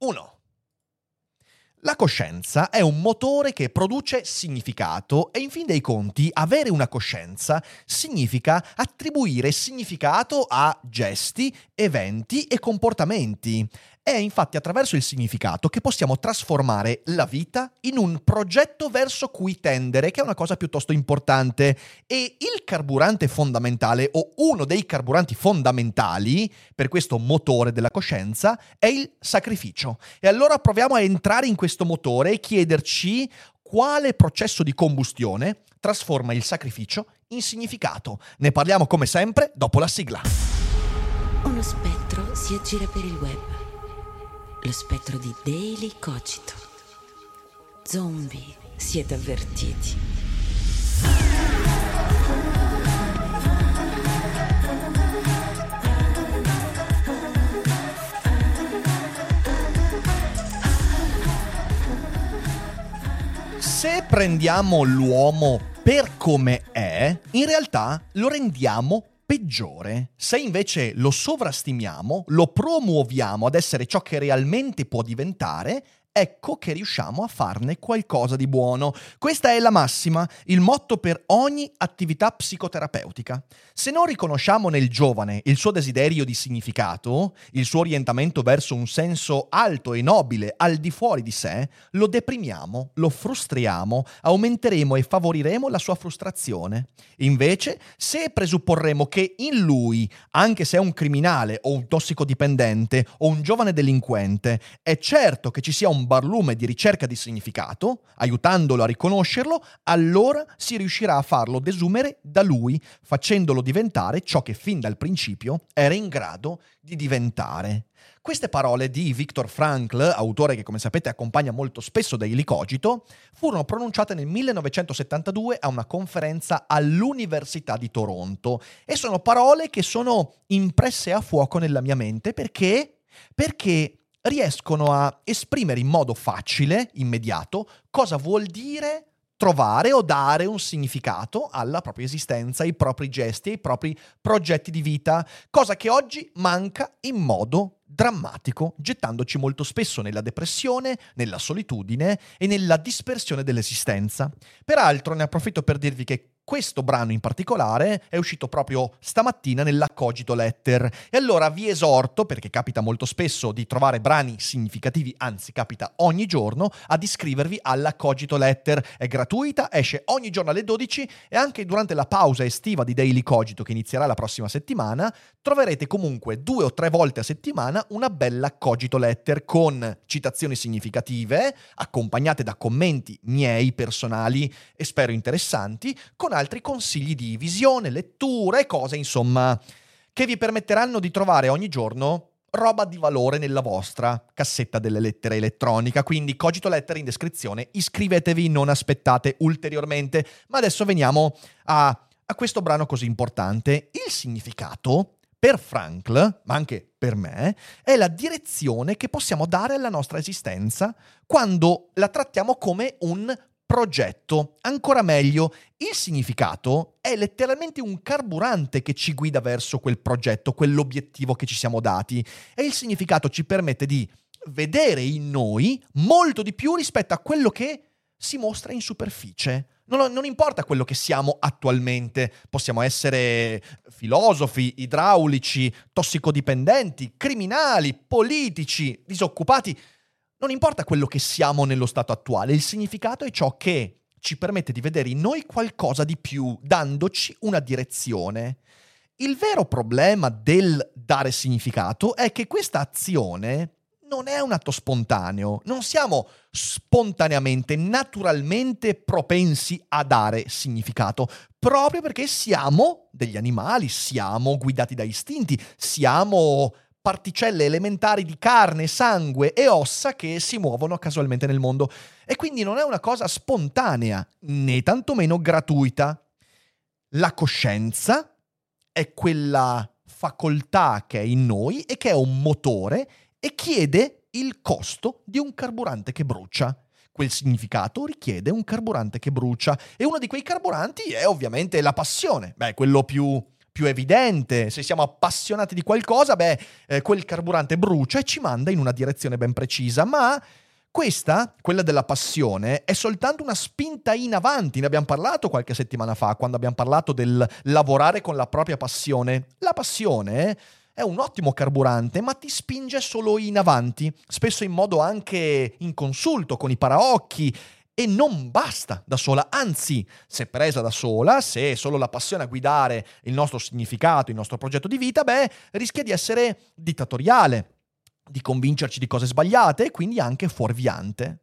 1. La coscienza è un motore che produce significato e in fin dei conti avere una coscienza significa attribuire significato a gesti, eventi e comportamenti. È infatti attraverso il significato che possiamo trasformare la vita in un progetto verso cui tendere, che è una cosa piuttosto importante. E il carburante fondamentale, o uno dei carburanti fondamentali per questo motore della coscienza, è il sacrificio. E allora proviamo a entrare in questo motore e chiederci quale processo di combustione trasforma il sacrificio in significato. Ne parliamo come sempre dopo la sigla. Uno spettro si aggira per il web. Lo spettro di Daily Cogito. Zombie, siete avvertiti. Se prendiamo l'uomo per come è, in realtà lo rendiamo peggiore. Se invece lo sovrastimiamo, lo promuoviamo ad essere ciò che realmente può diventare, ecco che riusciamo a farne qualcosa di buono. Questa è la massima, il motto per ogni attività psicoterapeutica. Se non riconosciamo nel giovane il suo desiderio di significato, il suo orientamento verso un senso alto e nobile al di fuori di sé, lo deprimiamo, lo frustriamo, aumenteremo e favoriremo la sua frustrazione. Invece, se presupporremo che in lui, anche se è un criminale o un tossicodipendente o un giovane delinquente, è certo che ci sia un barlume di ricerca di significato, aiutandolo a riconoscerlo, allora si riuscirà a farlo desumere da lui, facendolo diventare ciò che fin dal principio era in grado di diventare. Queste parole di Viktor Frankl, autore che come sapete accompagna molto spesso Daily Cogito, furono pronunciate nel 1972 a una conferenza all'Università di Toronto e sono parole che sono impresse a fuoco nella mia mente perché perché riescono a esprimere in modo facile, immediato, cosa vuol dire trovare o dare un significato alla propria esistenza, ai propri gesti, ai propri progetti di vita, cosa che oggi manca in modo drammatico, gettandoci molto spesso nella depressione, nella solitudine e nella dispersione dell'esistenza. Peraltro ne approfitto per dirvi che questo brano in particolare è uscito proprio stamattina nella Cogito Letter. E allora vi esorto, perché capita molto spesso di trovare brani significativi, anzi capita ogni giorno, ad iscrivervi alla Cogito Letter. È gratuita, esce ogni giorno alle 12 e anche durante la pausa estiva di Daily Cogito che inizierà la prossima settimana, troverete comunque due o tre volte a settimana una bella Cogito Letter con citazioni significative, accompagnate da commenti miei personali e spero interessanti, con altri consigli di visione, lettura e cose, insomma, che vi permetteranno di trovare ogni giorno roba di valore nella vostra cassetta delle lettere elettronica. Quindi cogito lettere in descrizione, iscrivetevi, non aspettate ulteriormente. Ma adesso veniamo a, a questo brano così importante. Il significato per Frankl, ma anche per me, è la direzione che possiamo dare alla nostra esistenza quando la trattiamo come un progetto. Ancora meglio, il significato è letteralmente un carburante che ci guida verso quel progetto, quell'obiettivo che ci siamo dati. E il significato ci permette di vedere in noi molto di più rispetto a quello che si mostra in superficie. Non, non, importa quello che siamo attualmente, possiamo essere filosofi, idraulici, tossicodipendenti, criminali, politici, disoccupati, non importa quello che siamo nello stato attuale, il significato è ciò che ci permette di vedere in noi qualcosa di più, dandoci una direzione. Il vero problema del dare significato è che questa azione non è un atto spontaneo, non siamo spontaneamente, naturalmente propensi a dare significato, proprio perché siamo degli animali, siamo guidati da istinti, siamo particelle elementari di carne, sangue e ossa che si muovono casualmente nel mondo. E quindi non è una cosa spontanea, né tantomeno gratuita. La coscienza è quella facoltà che è in noi e che è un motore e chiede il costo di un carburante che brucia. Quel significato richiede un carburante che brucia e uno di quei carburanti è ovviamente la passione. Beh, quello più più evidente, se siamo appassionati di qualcosa, beh, eh, quel carburante brucia e ci manda in una direzione ben precisa, ma questa, quella della passione, è soltanto una spinta in avanti. Ne abbiamo parlato qualche settimana fa, quando abbiamo parlato del lavorare con la propria passione. La passione è un ottimo carburante, ma ti spinge solo in avanti, spesso in modo anche inconsulto, con i paraocchi, e non basta da sola, anzi, se presa da sola, se è solo la passione a guidare il nostro significato, il nostro progetto di vita, beh, rischia di essere dittatoriale, di convincerci di cose sbagliate e quindi anche fuorviante.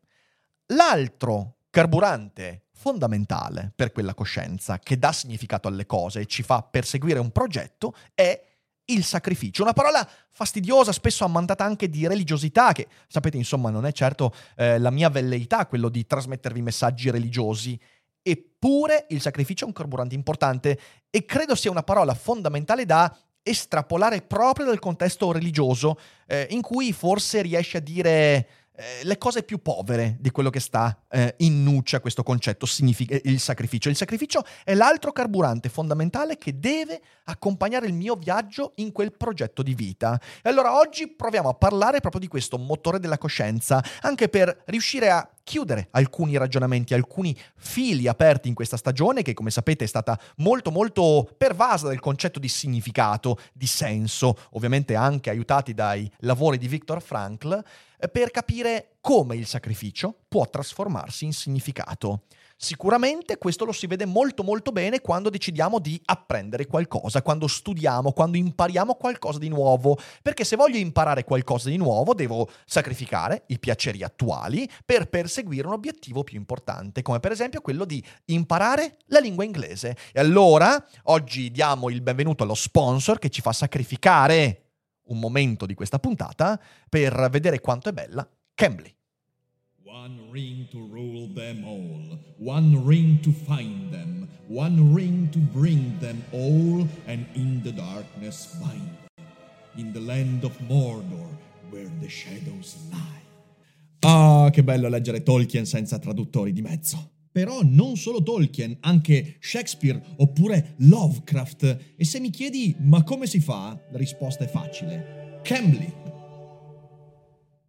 L'altro carburante fondamentale per quella coscienza che dà significato alle cose e ci fa perseguire un progetto è il sacrificio. Una parola fastidiosa, spesso ammantata anche di religiosità, che sapete, insomma, non è certo eh, la mia velleità quello di trasmettervi messaggi religiosi. Eppure il sacrificio è un carburante importante e credo sia una parola fondamentale da estrapolare proprio dal contesto religioso, eh, in cui forse riesce a dire eh, le cose più povere di quello che sta eh, in nuce a questo concetto significa il sacrificio. Il sacrificio è l'altro carburante fondamentale che deve accompagnare il mio viaggio in quel progetto di vita. E allora oggi proviamo a parlare proprio di questo motore della coscienza, anche per riuscire a chiudere alcuni ragionamenti, alcuni fili aperti in questa stagione che come sapete è stata molto molto pervasa del concetto di significato, di senso, ovviamente anche aiutati dai lavori di Viktor Frankl, eh, per capire come il sacrificio può trasformarsi in significato. Sicuramente questo lo si vede molto molto bene quando decidiamo di apprendere qualcosa, quando studiamo, quando impariamo qualcosa di nuovo, perché se voglio imparare qualcosa di nuovo devo sacrificare i piaceri attuali per perseguire un obiettivo più importante, come per esempio quello di imparare la lingua inglese. E allora oggi diamo il benvenuto allo sponsor che ci fa sacrificare un momento di questa puntata per vedere quanto è bella Cambly. One ring to rule them all, one ring to find them, one ring to bring them all, and in the darkness bind them, in the land of Mordor, where the shadows lie. Ah, che bello leggere Tolkien senza traduttori di mezzo. Però non solo Tolkien, anche Shakespeare oppure Lovecraft. E se mi chiedi ma come si fa? La risposta è facile. Cambly.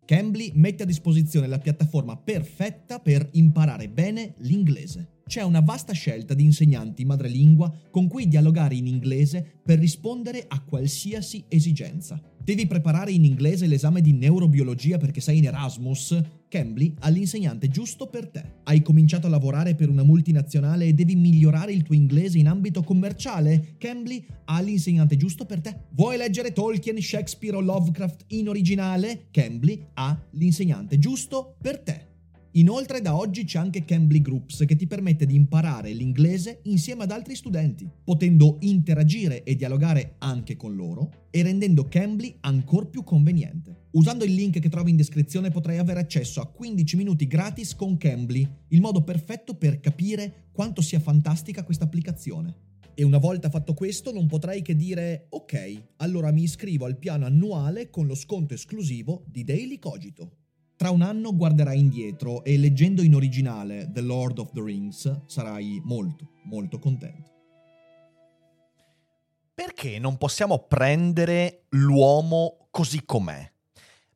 Cambly mette a disposizione la piattaforma perfetta per imparare bene l'inglese. C'è una vasta scelta di insegnanti madrelingua con cui dialogare in inglese per rispondere a qualsiasi esigenza. Devi preparare in inglese l'esame di neurobiologia perché sei in Erasmus? Cambly ha l'insegnante giusto per te. Hai cominciato a lavorare per una multinazionale e devi migliorare il tuo inglese in ambito commerciale? Cambly ha l'insegnante giusto per te. Vuoi leggere Tolkien, Shakespeare o Lovecraft in originale? Cambly ha l'insegnante giusto per te. Inoltre da oggi c'è anche Cambly Groups che ti permette di imparare l'inglese insieme ad altri studenti, potendo interagire e dialogare anche con loro e rendendo Cambly ancora più conveniente. Usando il link che trovi in descrizione potrai avere accesso a 15 minuti gratis con Cambly, il modo perfetto per capire quanto sia fantastica questa applicazione. E una volta fatto questo non potrai che dire ok, allora mi iscrivo al piano annuale con lo sconto esclusivo di Daily Cogito. Tra un anno guarderai indietro e leggendo in originale The Lord of the Rings sarai molto, molto contento. Perché non possiamo prendere l'uomo così com'è?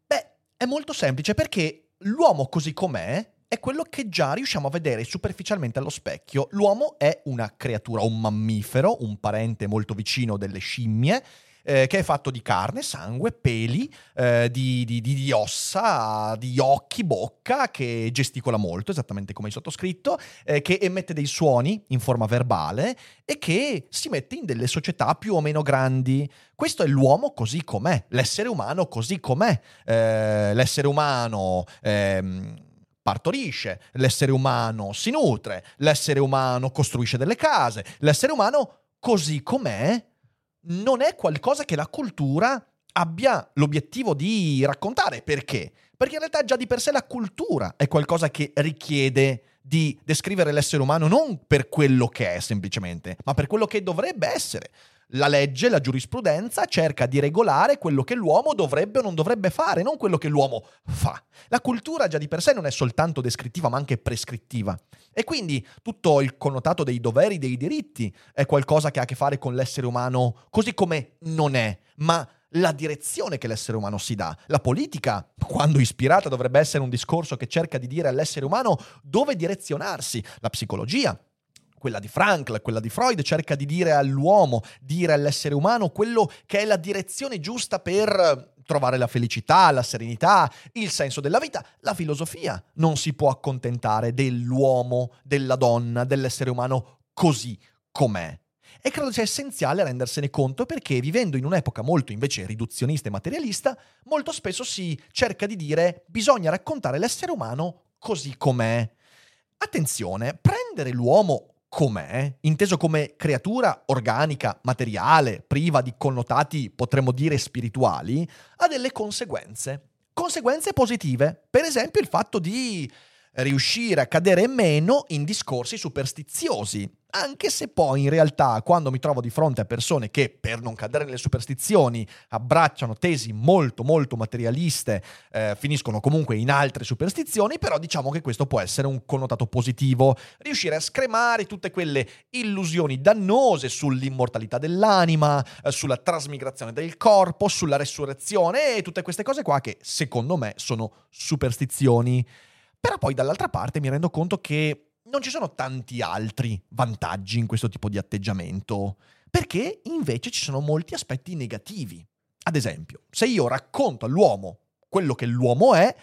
Beh, è molto semplice perché l'uomo così com'è è quello che già riusciamo a vedere superficialmente allo specchio. L'uomo è una creatura, un mammifero, un parente molto vicino delle scimmie, eh, che è fatto di carne, sangue, peli, eh, di, di, di, di, ossa, di occhi, bocca, che gesticola molto, esattamente come il sottoscritto, eh, che emette dei suoni in forma verbale e che si mette in delle società più o meno grandi. Questo è l'uomo così com'è, l'essere umano così com'è. Eh, l'essere umano... Ehm, partorisce, l'essere umano si nutre, l'essere umano costruisce delle case, l'essere umano così com'è non è qualcosa che la cultura abbia l'obiettivo di raccontare perché. Perché in realtà già di per sé la cultura è qualcosa che richiede di descrivere l'essere umano non per quello che è semplicemente, ma per quello che dovrebbe essere. La legge, la giurisprudenza cerca di regolare quello che l'uomo dovrebbe o non dovrebbe fare, non quello che l'uomo fa. La cultura già di per sé non è soltanto descrittiva, ma anche prescrittiva. E quindi tutto il connotato dei doveri, dei diritti, è qualcosa che ha a che fare con l'essere umano così come non è, ma la direzione che l'essere umano si dà. La politica, quando ispirata, dovrebbe essere un discorso che cerca di dire all'essere umano dove direzionarsi. La psicologia, quella di Frankl, quella di Freud, cerca di dire all'uomo, dire all'essere umano quello che è la direzione giusta per trovare la felicità, la serenità, il senso della vita. La filosofia non si può accontentare dell'uomo, della donna, dell'essere umano così com'è. E credo sia essenziale rendersene conto perché vivendo in un'epoca molto invece riduzionista e materialista, molto spesso si cerca di dire bisogna raccontare l'essere umano così com'è. Attenzione, prendere l'uomo com'è, inteso come creatura organica, materiale, priva di connotati, potremmo dire, spirituali, ha delle conseguenze. Conseguenze positive, per esempio il fatto di riuscire a cadere meno in discorsi superstiziosi, anche se poi in realtà quando mi trovo di fronte a persone che per non cadere nelle superstizioni abbracciano tesi molto molto materialiste, eh, finiscono comunque in altre superstizioni, però diciamo che questo può essere un connotato positivo, riuscire a scremare tutte quelle illusioni dannose sull'immortalità dell'anima, eh, sulla trasmigrazione del corpo, sulla resurrezione e tutte queste cose qua che secondo me sono superstizioni. Però poi dall'altra parte mi rendo conto che non ci sono tanti altri vantaggi in questo tipo di atteggiamento, perché invece ci sono molti aspetti negativi. Ad esempio, se io racconto all'uomo quello che l'uomo è,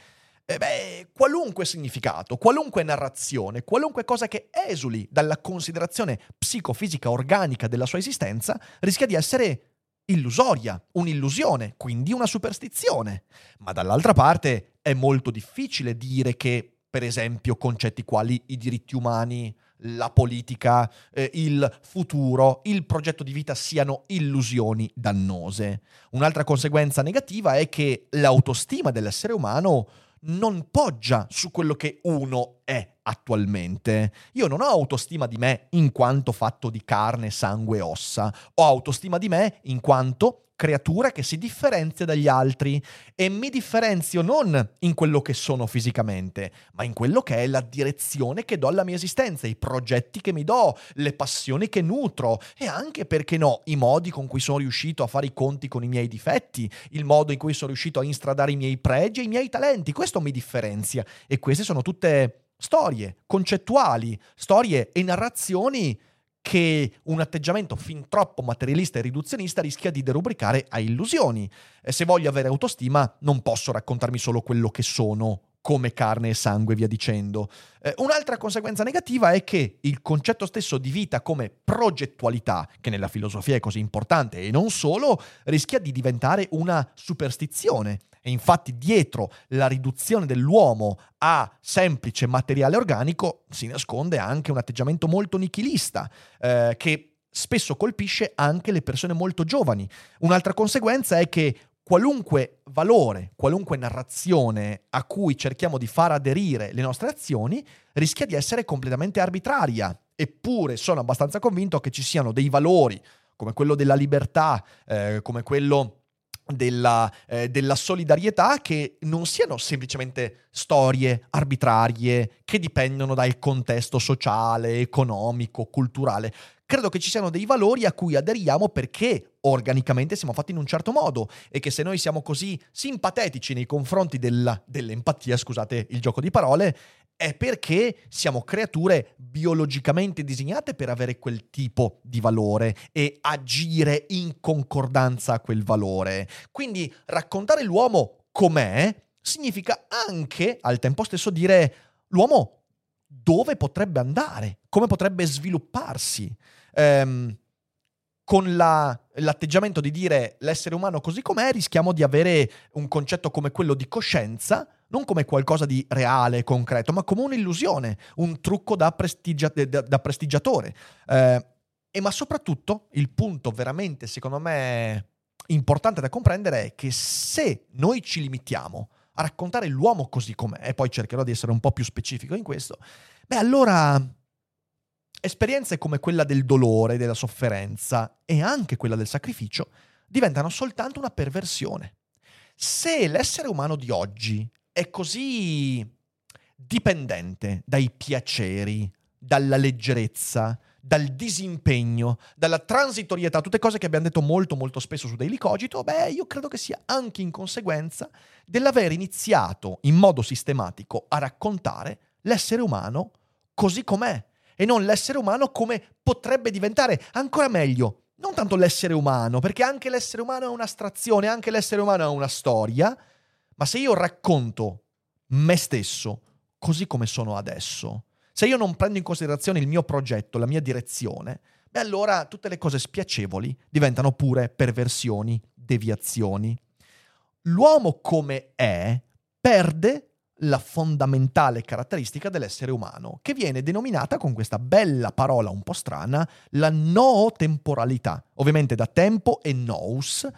eh beh, qualunque significato, qualunque narrazione, qualunque cosa che esuli dalla considerazione psicofisica organica della sua esistenza, rischia di essere illusoria, un'illusione, quindi una superstizione. Ma dall'altra parte è molto difficile dire che, per esempio, concetti quali i diritti umani, la politica, eh, il futuro, il progetto di vita siano illusioni dannose. Un'altra conseguenza negativa è che l'autostima dell'essere umano non poggia su quello che uno è attualmente. Io non ho autostima di me in quanto fatto di carne, sangue e ossa, ho autostima di me in quanto creatura che si differenzia dagli altri. E mi differenzio non in quello che sono fisicamente, ma in quello che è la direzione che do alla mia esistenza, i progetti che mi do, le passioni che nutro. E anche, perché no, i modi con cui sono riuscito a fare i conti con i miei difetti, il modo in cui sono riuscito a instradare i miei pregi e i miei talenti. Questo mi differenzia. E queste sono tutte storie concettuali, storie e narrazioni che un atteggiamento fin troppo materialista e riduzionista rischia di derubricare a illusioni. E se voglio avere autostima, non posso raccontarmi solo quello che sono come carne e sangue, via dicendo. Eh, un'altra conseguenza negativa è che il concetto stesso di vita come progettualità, che nella filosofia è così importante e non solo, rischia di diventare una superstizione. E infatti dietro la riduzione dell'uomo a semplice materiale organico si nasconde anche un atteggiamento molto nichilista, eh, che spesso colpisce anche le persone molto giovani. Un'altra conseguenza è che qualunque valore, qualunque narrazione a cui cerchiamo di far aderire le nostre azioni rischia di essere completamente arbitraria. Eppure sono abbastanza convinto che ci siano dei valori come quello della libertà, eh, come quello della, eh, della, solidarietà che non siano semplicemente storie arbitrarie che dipendono dal contesto sociale, economico, culturale, credo che ci siano dei valori a cui aderiamo perché organicamente siamo fatti in un certo modo e che se noi siamo così simpatetici nei confronti della, dell'empatia, scusate il gioco di parole, è perché siamo creature biologicamente disegnate per avere quel tipo di valore e agire in concordanza a quel valore. Quindi raccontare l'uomo com'è significa anche al tempo stesso dire l'uomo dove potrebbe andare, come potrebbe svilupparsi ehm, con la, l'atteggiamento di dire l'essere umano così com'è, rischiamo di avere un concetto come quello di coscienza, non come qualcosa di reale, concreto, ma come un'illusione, un trucco da, prestigia, da, da prestigiatore. Eh, e ma soprattutto il punto veramente, secondo me, importante da comprendere è che se noi ci limitiamo a raccontare l'uomo così com'è, e poi cercherò di essere un po' più specifico in questo, beh allora esperienze come quella del dolore, della sofferenza e anche quella del sacrificio diventano soltanto una perversione. Se l'essere umano di oggi è così dipendente dai piaceri, dalla leggerezza, dal disimpegno, dalla transitorietà, tutte cose che abbiamo detto molto molto spesso su Daily Cogito, beh, io credo che sia anche in conseguenza dell'aver iniziato in modo sistematico a raccontare l'essere umano così com'è e non l'essere umano come potrebbe diventare. Ancora meglio, non tanto l'essere umano, perché anche l'essere umano è un'astrazione, anche l'essere umano è una storia, ma se io racconto me stesso così come sono adesso, se io non prendo in considerazione il mio progetto, la mia direzione, beh allora tutte le cose spiacevoli diventano pure perversioni, deviazioni. L'uomo come è perde la fondamentale caratteristica dell'essere umano, che viene denominata con questa bella parola un po' strana, la nootemporalità, ovviamente da tempo e nous,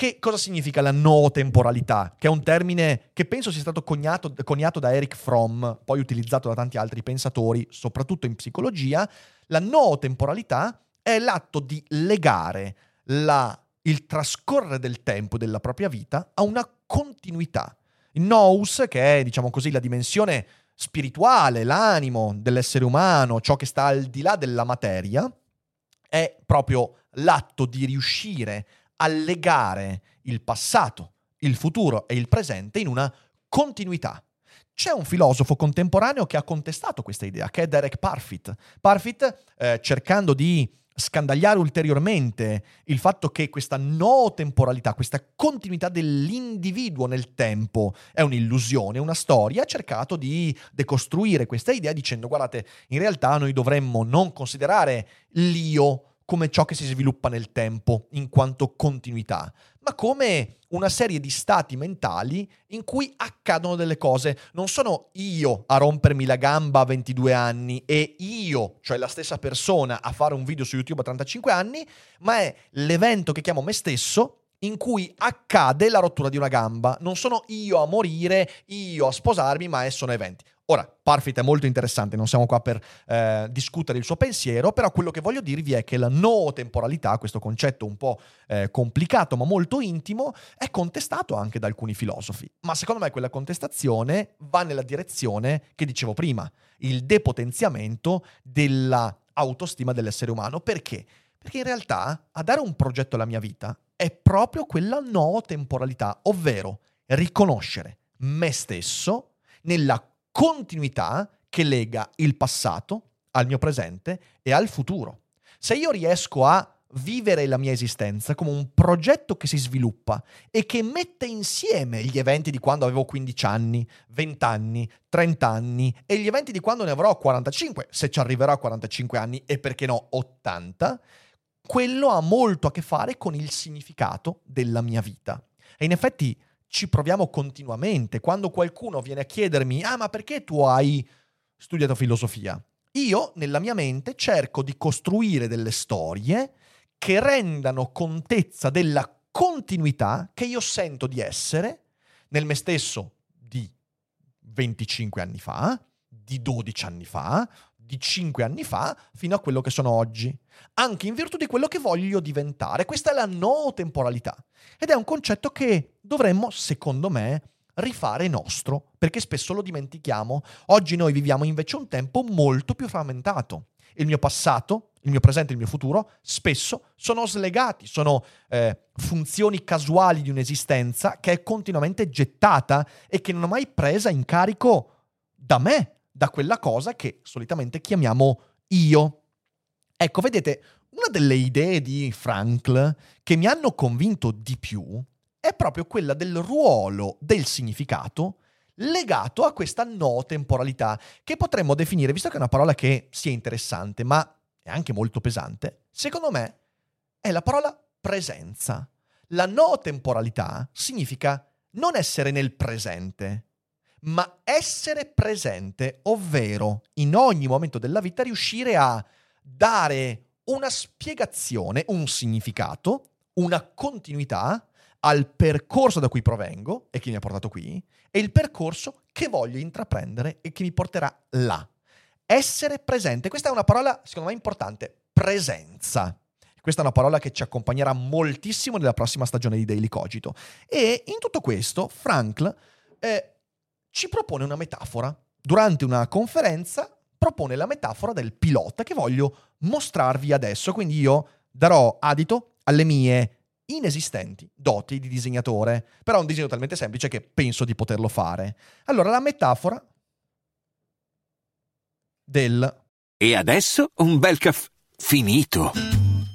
che cosa significa la no-temporalità? Che è un termine che penso sia stato coniato, coniato da Eric Fromm, poi utilizzato da tanti altri pensatori, soprattutto in psicologia. La no-temporalità è l'atto di legare la, il trascorrere del tempo della propria vita a una continuità. Il nous, che è, diciamo così, la dimensione spirituale, l'animo dell'essere umano, ciò che sta al di là della materia, è proprio l'atto di riuscire a a legare il passato, il futuro e il presente in una continuità. C'è un filosofo contemporaneo che ha contestato questa idea, che è Derek Parfit. Parfit, eh, cercando di scandagliare ulteriormente il fatto che questa no temporalità, questa continuità dell'individuo nel tempo è un'illusione, una storia, ha cercato di decostruire questa idea dicendo guardate, in realtà noi dovremmo non considerare l'io come ciò che si sviluppa nel tempo in quanto continuità, ma come una serie di stati mentali in cui accadono delle cose. Non sono io a rompermi la gamba a 22 anni e io, cioè la stessa persona, a fare un video su YouTube a 35 anni, ma è l'evento che chiamo me stesso in cui accade la rottura di una gamba. Non sono io a morire, io a sposarmi, ma sono eventi. Ora, Parfit è molto interessante, non siamo qua per eh, discutere il suo pensiero, però quello che voglio dirvi è che la no temporalità, questo concetto un po' eh, complicato ma molto intimo, è contestato anche da alcuni filosofi. Ma secondo me quella contestazione va nella direzione che dicevo prima, il depotenziamento dell'autostima dell'essere umano. Perché? Perché in realtà a dare un progetto alla mia vita è proprio quella no temporalità, ovvero riconoscere me stesso nella continuità che lega il passato al mio presente e al futuro. Se io riesco a vivere la mia esistenza come un progetto che si sviluppa e che mette insieme gli eventi di quando avevo 15 anni, 20 anni, 30 anni e gli eventi di quando ne avrò 45, se ci arriverò a 45 anni e perché no 80, quello ha molto a che fare con il significato della mia vita. E in effetti ci proviamo continuamente. Quando qualcuno viene a chiedermi, ah ma perché tu hai studiato filosofia? Io nella mia mente cerco di costruire delle storie che rendano contezza della continuità che io sento di essere nel me stesso di 25 anni fa, di 12 anni fa, di 5 anni fa, fino a quello che sono oggi anche in virtù di quello che voglio diventare. Questa è la no temporalità ed è un concetto che dovremmo, secondo me, rifare nostro, perché spesso lo dimentichiamo. Oggi noi viviamo invece un tempo molto più frammentato. Il mio passato, il mio presente il mio futuro spesso sono slegati, sono eh, funzioni casuali di un'esistenza che è continuamente gettata e che non ho mai presa in carico da me, da quella cosa che solitamente chiamiamo io. Ecco, vedete, una delle idee di Frankl che mi hanno convinto di più è proprio quella del ruolo del significato legato a questa no temporalità, che potremmo definire, visto che è una parola che sia interessante, ma è anche molto pesante, secondo me è la parola presenza. La no temporalità significa non essere nel presente, ma essere presente, ovvero in ogni momento della vita riuscire a dare una spiegazione, un significato, una continuità al percorso da cui provengo e che mi ha portato qui e il percorso che voglio intraprendere e che mi porterà là. Essere presente, questa è una parola secondo me importante, presenza. Questa è una parola che ci accompagnerà moltissimo nella prossima stagione di Daily Cogito. E in tutto questo, Frankl eh, ci propone una metafora. Durante una conferenza propone la metafora del pilota che voglio mostrarvi adesso. Quindi io darò adito alle mie inesistenti doti di disegnatore, però è un disegno talmente semplice che penso di poterlo fare. Allora, la metafora del... E adesso un bel caffè finito.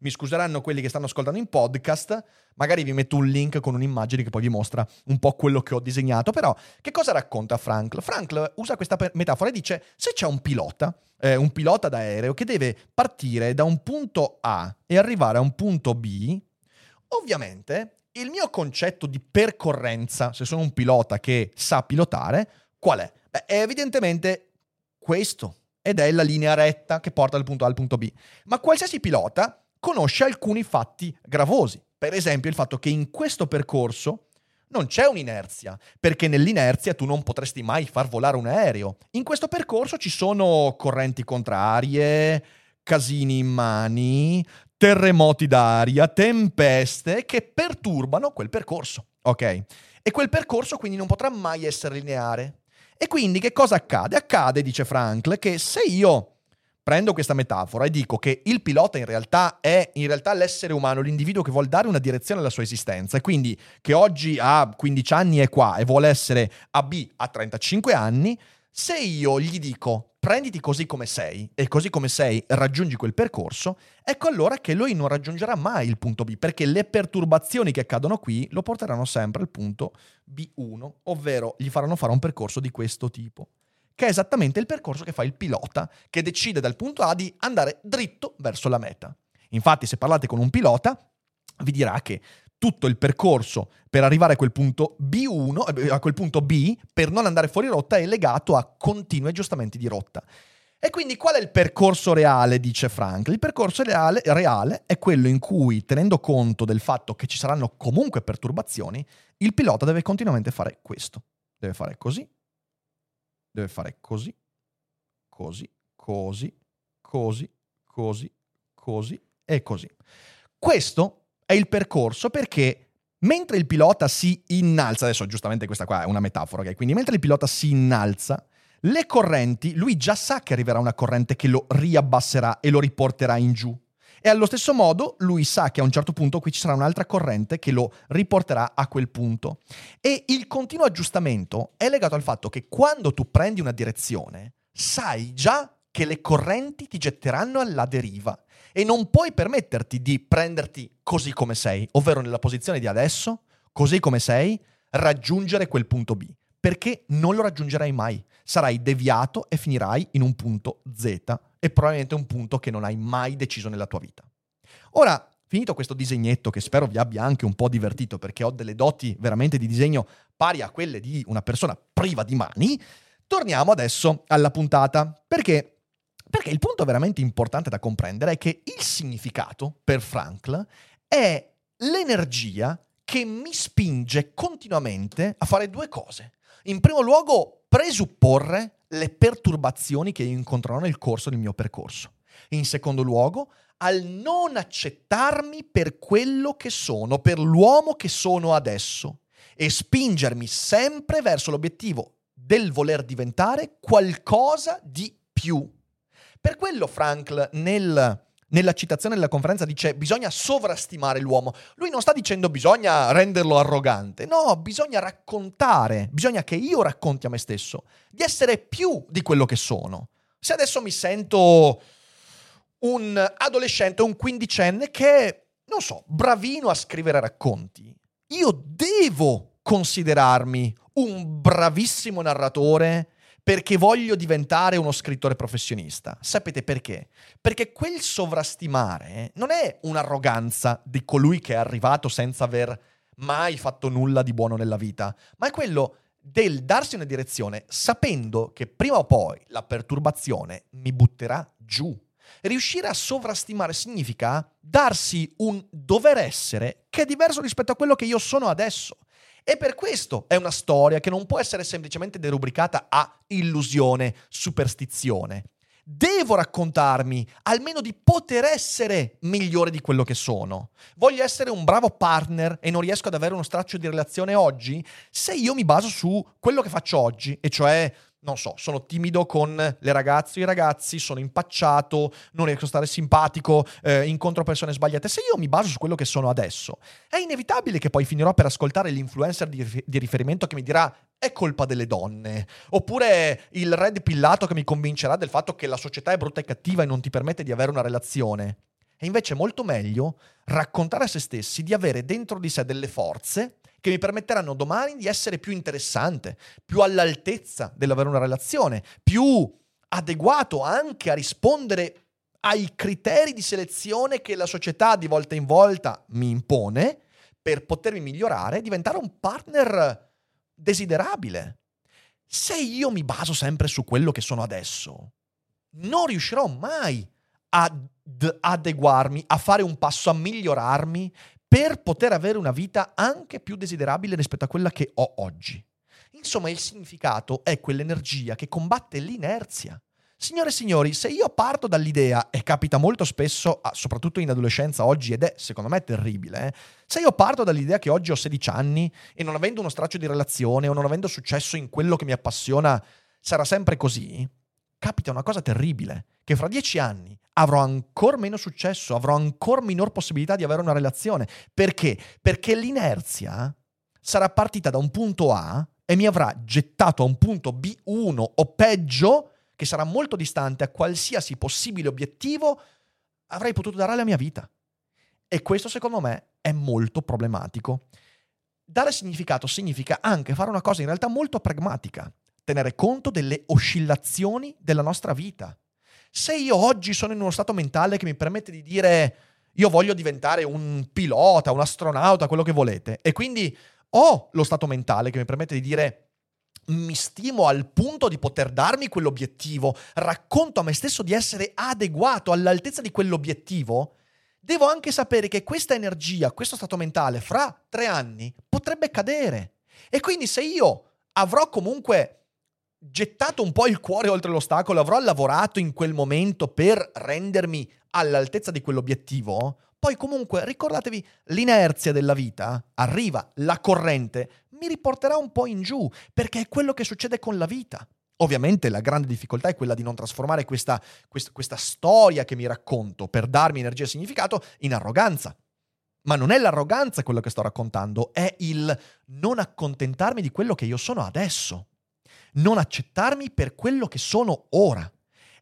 mi scuseranno quelli che stanno ascoltando in podcast, magari vi metto un link con un'immagine che poi vi mostra un po' quello che ho disegnato, però che cosa racconta Frankl? Frankl usa questa metafora e dice se c'è un pilota, eh, un pilota d'aereo che deve partire da un punto A e arrivare a un punto B, ovviamente il mio concetto di percorrenza, se sono un pilota che sa pilotare, qual è? Beh, è evidentemente questo, ed è la linea retta che porta dal punto A al punto B. Ma qualsiasi pilota conosce alcuni fatti gravosi. Per esempio il fatto che in questo percorso non c'è un'inerzia, perché nell'inerzia tu non potresti mai far volare un aereo. In questo percorso ci sono correnti contrarie, casini in mani, terremoti d'aria, tempeste che perturbano quel percorso, ok? E quel percorso quindi non potrà mai essere lineare. E quindi che cosa accade? Accade, dice Frankl, che se io prendo questa metafora e dico che il pilota in realtà è in realtà l'essere umano, l'individuo che vuole dare una direzione alla sua esistenza. E quindi che oggi ha 15 anni è qua e vuole essere a B a 35 anni, se io gli dico prenditi così come sei e così come sei raggiungi quel percorso, ecco allora che lui non raggiungerà mai il punto B, perché le perturbazioni che accadono qui lo porteranno sempre al punto B1, ovvero gli faranno fare un percorso di questo tipo che è esattamente il percorso che fa il pilota, che decide dal punto A di andare dritto verso la meta. Infatti, se parlate con un pilota, vi dirà che tutto il percorso per arrivare a quel punto B1, eh, a quel punto B, per non andare fuori rotta, è legato a continui aggiustamenti di rotta. E quindi qual è il percorso reale, dice Frank? Il percorso reale, reale, è quello in cui, tenendo conto del fatto che ci saranno comunque perturbazioni, il pilota deve continuamente fare questo. Deve fare così, deve fare così, così, così, così, così, così e così. Questo è il percorso perché mentre il pilota si innalza, adesso giustamente questa qua è una metafora, ok? Quindi mentre il pilota si innalza, le correnti, lui già sa che arriverà una corrente che lo riabbasserà e lo riporterà in giù. E allo stesso modo lui sa che a un certo punto qui ci sarà un'altra corrente che lo riporterà a quel punto. E il continuo aggiustamento è legato al fatto che quando tu prendi una direzione, sai già che le correnti ti getteranno alla deriva e non puoi permetterti di prenderti così come sei, ovvero nella posizione di adesso, così come sei, raggiungere quel punto B, perché non lo raggiungerai mai. Sarai deviato e finirai in un punto Z e probabilmente un punto che non hai mai deciso nella tua vita. Ora, finito questo disegnetto che spero vi abbia anche un po' divertito perché ho delle doti veramente di disegno pari a quelle di una persona priva di mani, torniamo adesso alla puntata. Perché? Perché il punto veramente importante da comprendere è che il significato per Frankl è l'energia che mi spinge continuamente a fare due cose. In primo luogo, presupporre le perturbazioni che incontrerò nel corso del mio percorso. In secondo luogo, al non accettarmi per quello che sono, per l'uomo che sono adesso e spingermi sempre verso l'obiettivo del voler diventare qualcosa di più. Per quello Frankl nel nella citazione della conferenza dice bisogna sovrastimare l'uomo. Lui non sta dicendo bisogna renderlo arrogante, no, bisogna raccontare, bisogna che io racconti a me stesso di essere più di quello che sono. Se adesso mi sento un adolescente, un quindicenne che non so, bravino a scrivere racconti, io devo considerarmi un bravissimo narratore perché voglio diventare uno scrittore professionista. Sapete perché? Perché quel sovrastimare non è un'arroganza di colui che è arrivato senza aver mai fatto nulla di buono nella vita, ma è quello del darsi una direzione sapendo che prima o poi la perturbazione mi butterà giù. Riuscire a sovrastimare significa darsi un dover essere che è diverso rispetto a quello che io sono adesso. E per questo è una storia che non può essere semplicemente derubricata a illusione, superstizione. Devo raccontarmi almeno di poter essere migliore di quello che sono. Voglio essere un bravo partner e non riesco ad avere uno straccio di relazione oggi? Se io mi baso su quello che faccio oggi, e cioè non so, sono timido con le ragazze o i ragazzi, sono impacciato, non riesco a stare simpatico, eh, incontro persone sbagliate. Se io mi baso su quello che sono adesso, è inevitabile che poi finirò per ascoltare l'influencer di, di riferimento che mi dirà è colpa delle donne, oppure il red pillato che mi convincerà del fatto che la società è brutta e cattiva e non ti permette di avere una relazione. È invece molto meglio raccontare a se stessi di avere dentro di sé delle forze che mi permetteranno domani di essere più interessante, più all'altezza dell'avere una relazione, più adeguato anche a rispondere ai criteri di selezione che la società di volta in volta mi impone per potermi migliorare e diventare un partner desiderabile. Se io mi baso sempre su quello che sono adesso, non riuscirò mai ad adeguarmi, a fare un passo, a migliorarmi per poter avere una vita anche più desiderabile rispetto a quella che ho oggi. Insomma, il significato è quell'energia che combatte l'inerzia. Signore e signori, se io parto dall'idea, e capita molto spesso, ah, soprattutto in adolescenza oggi, ed è secondo me terribile, eh, se io parto dall'idea che oggi ho 16 anni e non avendo uno straccio di relazione o non avendo successo in quello che mi appassiona, sarà sempre così, capita una cosa terribile, che fra dieci anni avrò ancora meno successo, avrò ancora minor possibilità di avere una relazione. Perché? Perché l'inerzia sarà partita da un punto A e mi avrà gettato a un punto B1 o peggio, che sarà molto distante a qualsiasi possibile obiettivo avrei potuto dare alla mia vita. E questo secondo me è molto problematico. Dare significato significa anche fare una cosa in realtà molto pragmatica, tenere conto delle oscillazioni della nostra vita. Se io oggi sono in uno stato mentale che mi permette di dire io voglio diventare un pilota, un astronauta, quello che volete, e quindi ho lo stato mentale che mi permette di dire mi stimo al punto di poter darmi quell'obiettivo, racconto a me stesso di essere adeguato all'altezza di quell'obiettivo, devo anche sapere che questa energia, questo stato mentale, fra tre anni potrebbe cadere. E quindi se io avrò comunque gettato un po' il cuore oltre l'ostacolo, avrò lavorato in quel momento per rendermi all'altezza di quell'obiettivo, poi comunque ricordatevi, l'inerzia della vita arriva, la corrente mi riporterà un po' in giù, perché è quello che succede con la vita. Ovviamente la grande difficoltà è quella di non trasformare questa, questa, questa storia che mi racconto per darmi energia e significato in arroganza. Ma non è l'arroganza quello che sto raccontando, è il non accontentarmi di quello che io sono adesso non accettarmi per quello che sono ora.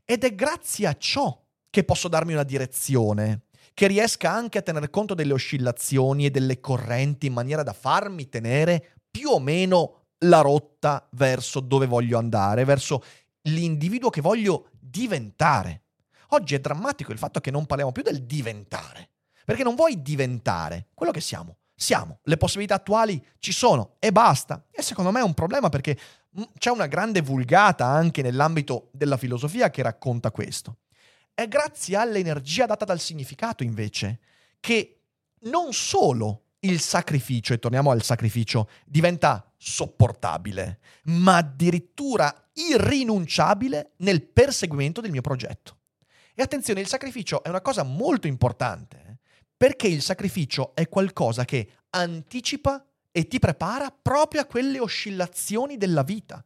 Ed è grazie a ciò che posso darmi una direzione, che riesca anche a tener conto delle oscillazioni e delle correnti in maniera da farmi tenere più o meno la rotta verso dove voglio andare, verso l'individuo che voglio diventare. Oggi è drammatico il fatto che non parliamo più del diventare, perché non vuoi diventare quello che siamo. Siamo, le possibilità attuali ci sono e basta. E secondo me è un problema perché Mm, c'è una grande vulgata anche nell'ambito della filosofia che racconta questo. È grazie all'energia data dal significato, invece, che non solo il sacrificio, e torniamo al sacrificio, diventa sopportabile, ma addirittura irrinunciabile nel perseguimento del mio progetto. E attenzione, il sacrificio è una cosa molto importante, eh, perché il sacrificio è qualcosa che anticipa e ti prepara proprio a quelle oscillazioni della vita.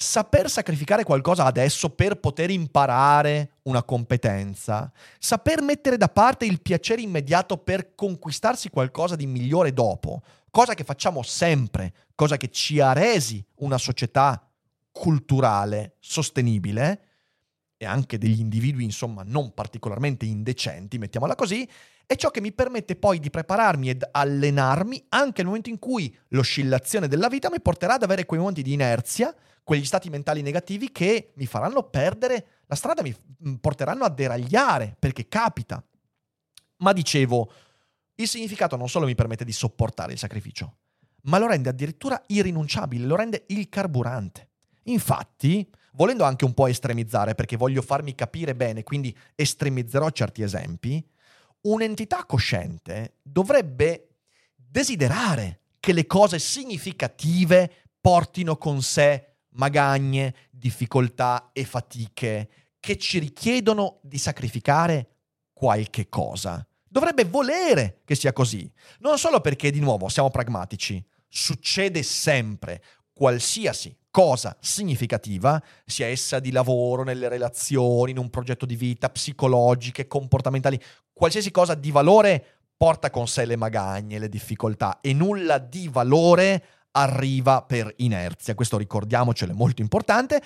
Saper sacrificare qualcosa adesso per poter imparare una competenza, saper mettere da parte il piacere immediato per conquistarsi qualcosa di migliore dopo, cosa che facciamo sempre, cosa che ci ha resi una società culturale sostenibile, e anche degli individui, insomma, non particolarmente indecenti, mettiamola così, è ciò che mi permette poi di prepararmi ed allenarmi anche nel momento in cui l'oscillazione della vita mi porterà ad avere quei momenti di inerzia, quegli stati mentali negativi che mi faranno perdere la strada, mi mm, porteranno a deragliare, perché capita. Ma dicevo, il significato non solo mi permette di sopportare il sacrificio, ma lo rende addirittura irrinunciabile, lo rende il carburante. Infatti, volendo anche un po' estremizzare, perché voglio farmi capire bene, quindi estremizzerò certi esempi, un'entità cosciente dovrebbe desiderare che le cose significative portino con sé magagne, difficoltà e fatiche che ci richiedono di sacrificare qualche cosa. Dovrebbe volere che sia così. Non solo perché, di nuovo, siamo pragmatici. Succede sempre, qualsiasi cosa significativa, sia essa di lavoro, nelle relazioni, in un progetto di vita, psicologiche, comportamentali, qualsiasi cosa di valore porta con sé le magagne, le difficoltà e nulla di valore arriva per inerzia. Questo ricordiamocelo, è molto importante,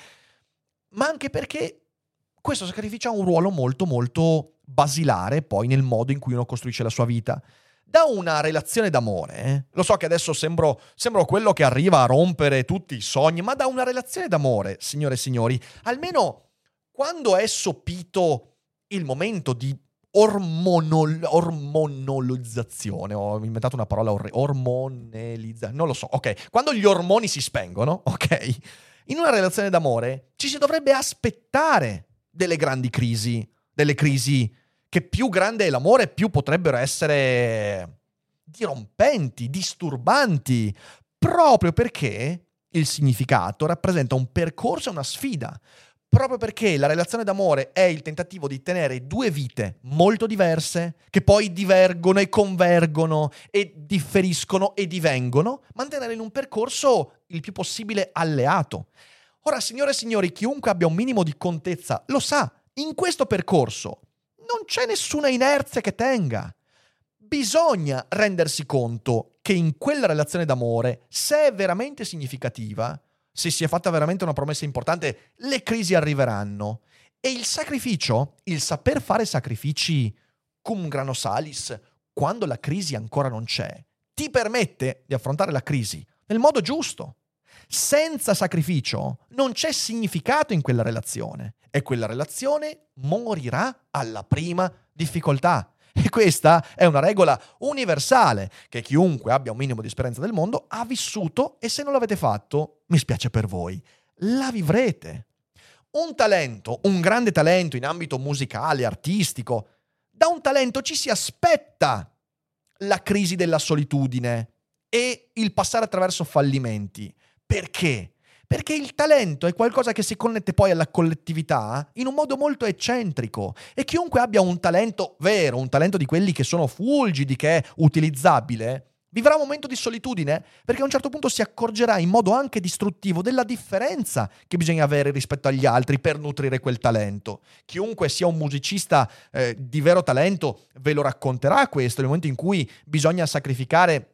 ma anche perché questo sacrificio ha un ruolo molto molto basilare poi nel modo in cui uno costruisce la sua vita da una relazione d'amore, eh? lo so che adesso sembro, sembro quello che arriva a rompere tutti i sogni, ma da una relazione d'amore, signore e signori, almeno quando è sopito il momento di ormonol- ormonolozzazione, ho inventato una parola orre- ormonelizzazione, non lo so, ok, quando gli ormoni si spengono, ok, in una relazione d'amore ci si dovrebbe aspettare delle grandi crisi, delle crisi che più grande è l'amore, più potrebbero essere dirompenti, disturbanti, proprio perché il significato rappresenta un percorso e una sfida. Proprio perché la relazione d'amore è il tentativo di tenere due vite molto diverse, che poi divergono e convergono e differiscono e divengono, mantenere in un percorso il più possibile alleato. Ora, signore e signori, chiunque abbia un minimo di contezza lo sa, in questo percorso non c'è nessuna inerzia che tenga. Bisogna rendersi conto che in quella relazione d'amore, se è veramente significativa, se si è fatta veramente una promessa importante, le crisi arriveranno. E il sacrificio, il saper fare sacrifici cum grano salis, quando la crisi ancora non c'è, ti permette di affrontare la crisi nel modo giusto. Senza sacrificio non c'è significato in quella relazione e quella relazione morirà alla prima difficoltà. E questa è una regola universale che chiunque abbia un minimo di esperienza del mondo ha vissuto e se non l'avete fatto, mi spiace per voi, la vivrete. Un talento, un grande talento in ambito musicale, artistico, da un talento ci si aspetta la crisi della solitudine e il passare attraverso fallimenti. Perché? Perché il talento è qualcosa che si connette poi alla collettività in un modo molto eccentrico e chiunque abbia un talento vero, un talento di quelli che sono fulgidi, che è utilizzabile, vivrà un momento di solitudine perché a un certo punto si accorgerà in modo anche distruttivo della differenza che bisogna avere rispetto agli altri per nutrire quel talento. Chiunque sia un musicista eh, di vero talento ve lo racconterà questo, nel momento in cui bisogna sacrificare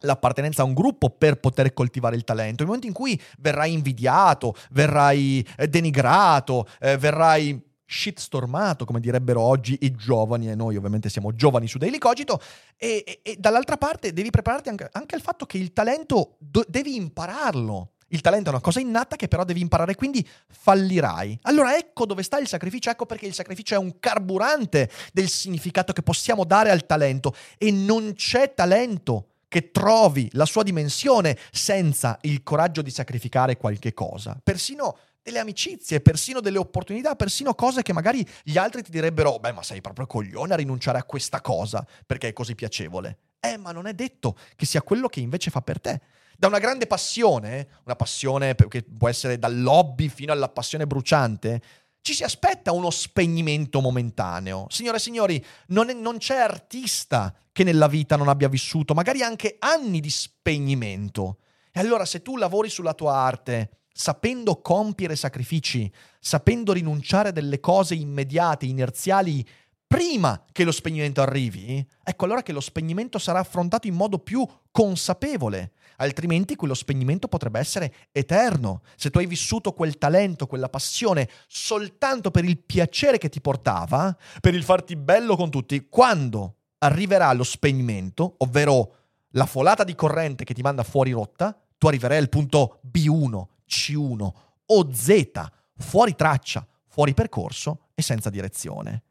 l'appartenenza a un gruppo per poter coltivare il talento. Nel momento in cui verrai invidiato, verrai eh, denigrato, eh, verrai shitstormato, come direbbero oggi i giovani, e noi ovviamente siamo giovani su Daily Cogito, e, e, e dall'altra parte devi prepararti anche, anche, al fatto che il talento do, devi impararlo. Il talento è una cosa innata che però devi imparare, quindi fallirai. Allora ecco dove sta il sacrificio, ecco perché il sacrificio è un carburante del significato che possiamo dare al talento e non c'è talento che trovi la sua dimensione senza il coraggio di sacrificare qualche cosa. Persino delle amicizie, persino delle opportunità, persino cose che magari gli altri ti direbbero, beh ma sei proprio coglione a rinunciare a questa cosa perché è così piacevole. Eh, ma non è detto che sia quello che invece fa per te. Da una grande passione, una passione che può essere dal lobby fino alla passione bruciante, ci si aspetta uno spegnimento momentaneo. Signore e signori, non, è, non c'è artista che nella vita non abbia vissuto magari anche anni di spegnimento. E allora se tu lavori sulla tua arte, sapendo compiere sacrifici, sapendo rinunciare a delle cose immediate, inerziali, prima che lo spegnimento arrivi, ecco allora che lo spegnimento sarà affrontato in modo più consapevole. Altrimenti quello spegnimento potrebbe essere eterno. Se tu hai vissuto quel talento, quella passione soltanto per il piacere che ti portava, per il farti bello con tutti, quando arriverà lo spegnimento, ovvero la folata di corrente che ti manda fuori rotta, tu arriverai al punto B1, C1 o Z, fuori traccia, fuori percorso e senza direzione.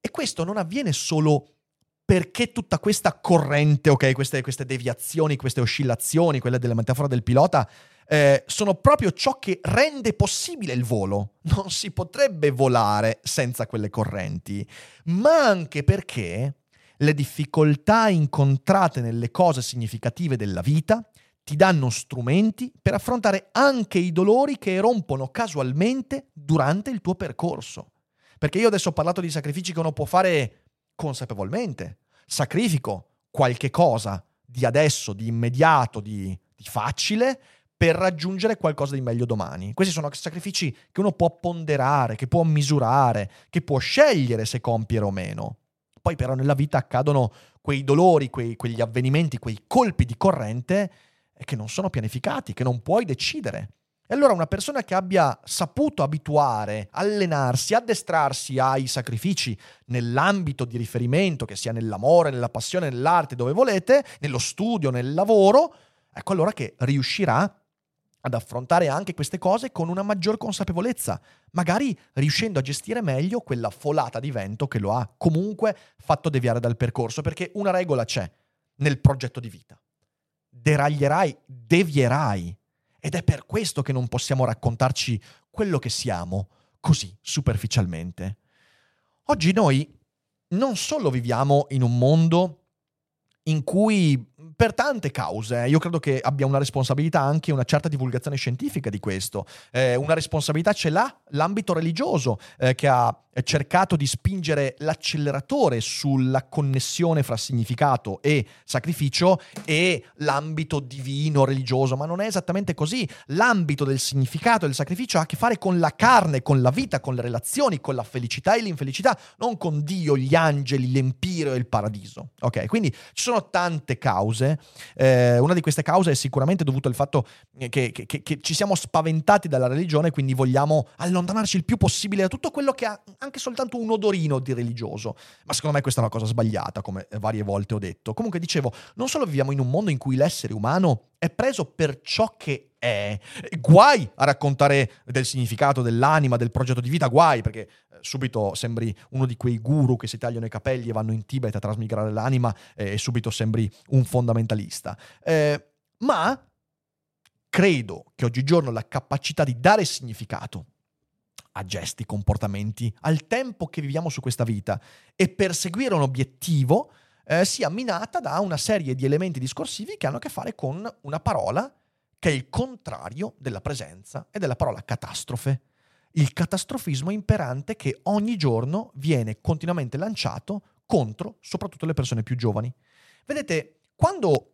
E questo non avviene solo perché tutta questa corrente, ok, queste, queste deviazioni, queste oscillazioni, quelle della metafora del pilota, eh, sono proprio ciò che rende possibile il volo. Non si potrebbe volare senza quelle correnti, ma anche perché le difficoltà incontrate nelle cose significative della vita ti danno strumenti per affrontare anche i dolori che rompono casualmente durante il tuo percorso. Perché io adesso ho parlato di sacrifici che uno può fare consapevolmente. Sacrifico qualche cosa di adesso, di immediato, di, di facile, per raggiungere qualcosa di meglio domani. Questi sono sacrifici che uno può ponderare, che può misurare, che può scegliere se compiere o meno. Poi però nella vita accadono quei dolori, quei, quegli avvenimenti, quei colpi di corrente che non sono pianificati, che non puoi decidere. E allora una persona che abbia saputo abituare, allenarsi, addestrarsi ai sacrifici nell'ambito di riferimento, che sia nell'amore, nella passione, nell'arte, dove volete, nello studio, nel lavoro, ecco allora che riuscirà ad affrontare anche queste cose con una maggior consapevolezza, magari riuscendo a gestire meglio quella folata di vento che lo ha comunque fatto deviare dal percorso, perché una regola c'è nel progetto di vita. Deraglierai, devierai. Ed è per questo che non possiamo raccontarci quello che siamo così superficialmente. Oggi noi non solo viviamo in un mondo in cui per tante cause, io credo che abbia una responsabilità anche una certa divulgazione scientifica di questo. Eh, una responsabilità ce l'ha l'ambito religioso eh, che ha cercato di spingere l'acceleratore sulla connessione fra significato e sacrificio e l'ambito divino religioso, ma non è esattamente così. L'ambito del significato e del sacrificio ha a che fare con la carne, con la vita, con le relazioni, con la felicità e l'infelicità, non con Dio, gli angeli, l'empiro e il paradiso. Ok, quindi ci sono tante cause. Eh, una di queste cause è sicuramente dovuta al fatto che, che, che, che ci siamo spaventati dalla religione, quindi vogliamo allontanarci il più possibile da tutto quello che ha anche soltanto un odorino di religioso. Ma secondo me questa è una cosa sbagliata, come varie volte ho detto. Comunque dicevo, non solo viviamo in un mondo in cui l'essere umano è preso per ciò che è. Guai a raccontare del significato dell'anima, del progetto di vita, guai, perché eh, subito sembri uno di quei guru che si tagliano i capelli e vanno in Tibet a trasmigrare l'anima e subito sembri un fondamentalista. Eh, ma credo che oggigiorno la capacità di dare significato a gesti, comportamenti, al tempo che viviamo su questa vita e perseguire un obiettivo eh, sia minata da una serie di elementi discorsivi che hanno a che fare con una parola che è il contrario della presenza e della parola catastrofe. Il catastrofismo imperante che ogni giorno viene continuamente lanciato contro soprattutto le persone più giovani. Vedete, quando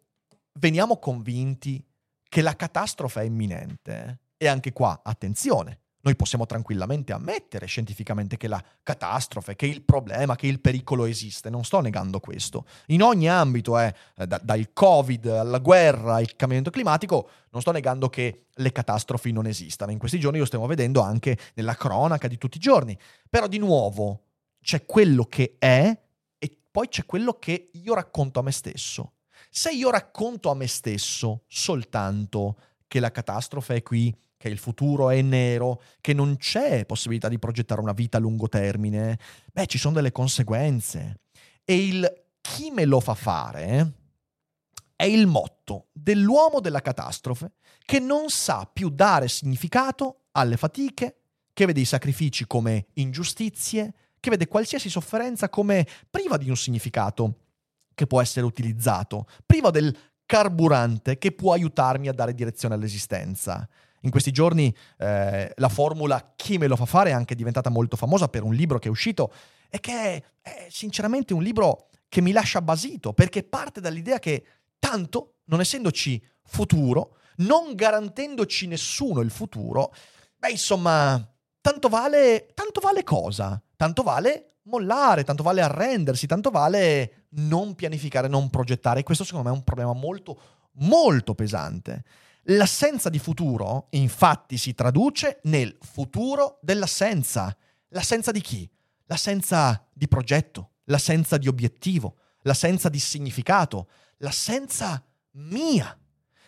veniamo convinti che la catastrofe è imminente, e anche qua, attenzione, noi possiamo tranquillamente ammettere scientificamente che la catastrofe, che il problema, che il pericolo esiste, non sto negando questo. In ogni ambito, eh, da, dal Covid alla guerra, al cambiamento climatico, non sto negando che le catastrofi non esistano. In questi giorni lo stiamo vedendo anche nella cronaca di tutti i giorni. Però di nuovo c'è quello che è e poi c'è quello che io racconto a me stesso. Se io racconto a me stesso soltanto che la catastrofe è qui, che il futuro è nero, che non c'è possibilità di progettare una vita a lungo termine, beh, ci sono delle conseguenze. E il chi me lo fa fare è il motto dell'uomo della catastrofe che non sa più dare significato alle fatiche, che vede i sacrifici come ingiustizie, che vede qualsiasi sofferenza come priva di un significato che può essere utilizzato, priva del carburante che può aiutarmi a dare direzione all'esistenza. In questi giorni eh, la formula chi me lo fa fare è anche diventata molto famosa per un libro che è uscito e che è, sinceramente un libro che mi lascia basito perché parte dall'idea che tanto, non essendoci futuro, non garantendoci nessuno il futuro, beh insomma, tanto vale, tanto vale cosa? Tanto vale mollare, tanto vale arrendersi, tanto vale non pianificare, non progettare. E questo secondo me è un problema molto, molto pesante. L'assenza di futuro, infatti, si traduce nel futuro dell'assenza. L'assenza di chi? L'assenza di progetto, l'assenza di obiettivo, l'assenza di significato, l'assenza mia.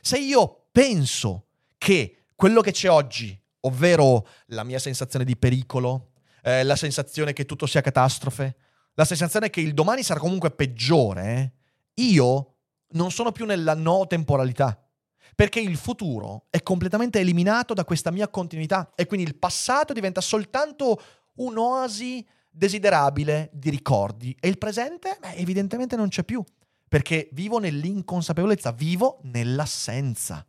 Se io penso che quello che c'è oggi, ovvero la mia sensazione di pericolo, eh, la sensazione che tutto sia catastrofe, la sensazione che il domani sarà comunque peggiore, eh, io non sono più nella no temporalità. Perché il futuro è completamente eliminato da questa mia continuità e quindi il passato diventa soltanto un'oasi desiderabile di ricordi e il presente beh, evidentemente non c'è più perché vivo nell'inconsapevolezza, vivo nell'assenza.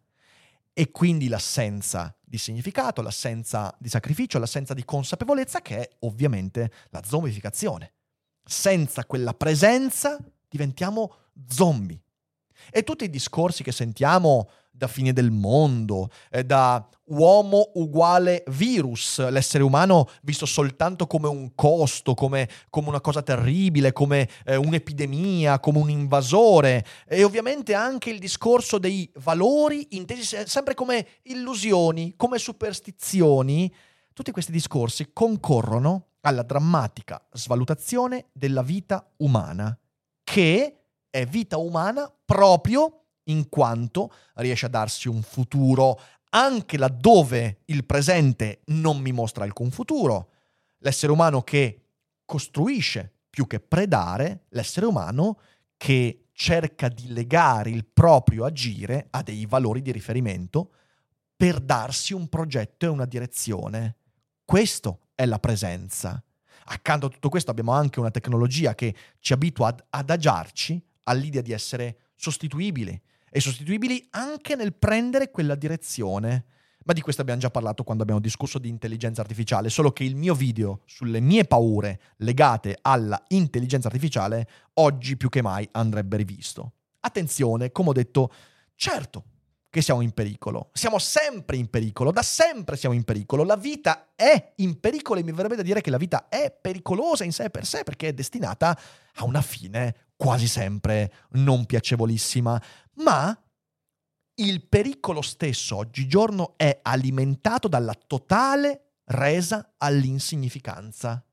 E quindi l'assenza di significato, l'assenza di sacrificio, l'assenza di consapevolezza che è ovviamente la zombificazione. Senza quella presenza diventiamo zombie. E tutti i discorsi che sentiamo da fine del mondo, eh, da uomo uguale virus, l'essere umano visto soltanto come un costo, come, come una cosa terribile, come eh, un'epidemia, come un invasore. E ovviamente anche il discorso dei valori intesi sempre come illusioni, come superstizioni, tutti questi discorsi concorrono alla drammatica svalutazione della vita umana, che è vita umana proprio in quanto riesce a darsi un futuro anche laddove il presente non mi mostra alcun futuro. L'essere umano che costruisce più che predare, l'essere umano che cerca di legare il proprio agire a dei valori di riferimento per darsi un progetto e una direzione. Questo è la presenza. Accanto a tutto questo abbiamo anche una tecnologia che ci abitua ad adagiarci all'idea di essere sostituibili, e sostituibili anche nel prendere quella direzione. Ma di questo abbiamo già parlato quando abbiamo discusso di intelligenza artificiale, solo che il mio video sulle mie paure legate alla intelligenza artificiale oggi più che mai andrebbe rivisto. Attenzione, come ho detto, certo che siamo in pericolo, siamo sempre in pericolo, da sempre siamo in pericolo, la vita è in pericolo e mi verrebbe da dire che la vita è pericolosa in sé per sé perché è destinata a una fine quasi sempre non piacevolissima, ma il pericolo stesso oggigiorno è alimentato dalla totale resa all'insignificanza.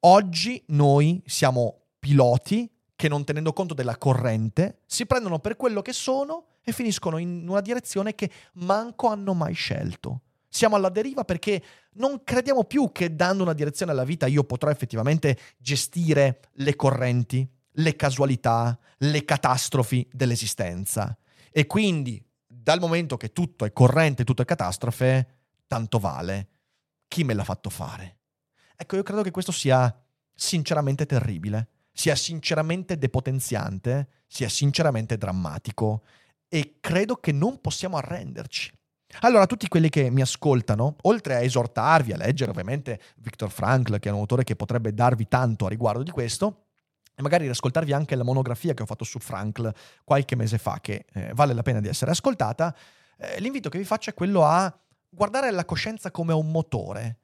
Oggi noi siamo piloti che non tenendo conto della corrente si prendono per quello che sono e finiscono in una direzione che manco hanno mai scelto. Siamo alla deriva perché non crediamo più che dando una direzione alla vita io potrò effettivamente gestire le correnti, le casualità, le catastrofi dell'esistenza. E quindi, dal momento che tutto è corrente, tutto è catastrofe, tanto vale. Chi me l'ha fatto fare? Ecco, io credo che questo sia sinceramente terribile, sia sinceramente depotenziante, sia sinceramente drammatico e credo che non possiamo arrenderci. Allora, tutti quelli che mi ascoltano, oltre a esortarvi a leggere ovviamente Viktor Frankl, che è un autore che potrebbe darvi tanto a riguardo di questo, e magari riascoltarvi anche la monografia che ho fatto su Frankl qualche mese fa, che eh, vale la pena di essere ascoltata, eh, l'invito che vi faccio è quello a guardare la coscienza come un motore.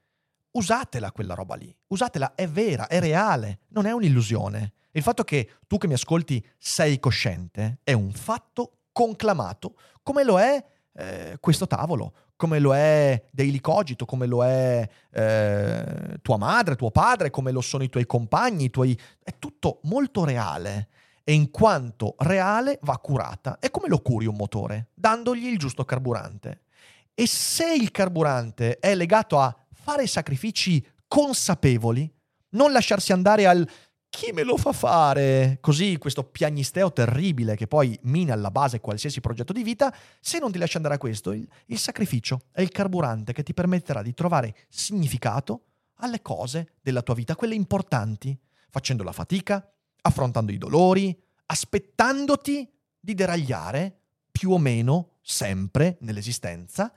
Usatela quella roba lì, usatela, è vera, è reale, non è un'illusione. Il fatto che tu che mi ascolti sei cosciente è un fatto conclamato, come lo è eh, questo tavolo, come lo è Daily Cogito, come lo è eh, tua madre, tuo padre, come lo sono i tuoi compagni, i tuoi... è tutto molto reale e in quanto reale va curata. E come lo curi un motore? Dandogli il giusto carburante. E se il carburante è legato a fare sacrifici consapevoli, non lasciarsi andare al chi me lo fa fare? Così questo piagnisteo terribile che poi mina alla base qualsiasi progetto di vita, se non ti lasci andare a questo, il, il sacrificio è il carburante che ti permetterà di trovare significato alle cose della tua vita, quelle importanti, facendo la fatica, affrontando i dolori, aspettandoti di deragliare più o meno sempre nell'esistenza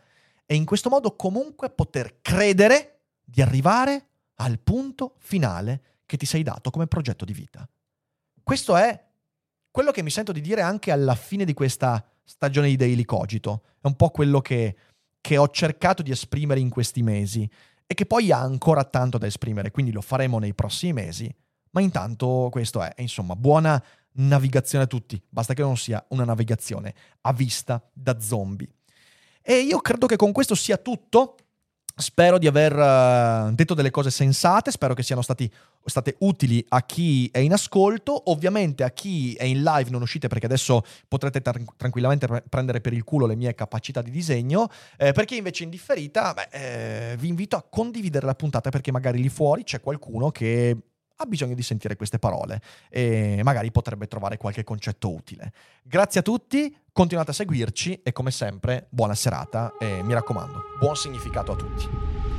e in questo modo comunque poter credere di arrivare al punto finale che ti sei dato come progetto di vita. Questo è quello che mi sento di dire anche alla fine di questa stagione di Daily Cogito. È un po' quello che, che ho cercato di esprimere in questi mesi e che poi ha ancora tanto da esprimere, quindi lo faremo nei prossimi mesi. Ma intanto questo è, insomma, buona navigazione a tutti, basta che non sia una navigazione a vista da zombie. E io credo che con questo sia tutto. Spero di aver uh, detto delle cose sensate, spero che siano stati, state utili a chi è in ascolto, ovviamente a chi è in live non uscite perché adesso potrete tra- tranquillamente pre- prendere per il culo le mie capacità di disegno, eh, per chi invece è in differita beh, eh, vi invito a condividere la puntata perché magari lì fuori c'è qualcuno che ha bisogno di sentire queste parole e magari potrebbe trovare qualche concetto utile. Grazie a tutti, continuate a seguirci e come sempre buona serata e mi raccomando, buon significato a tutti.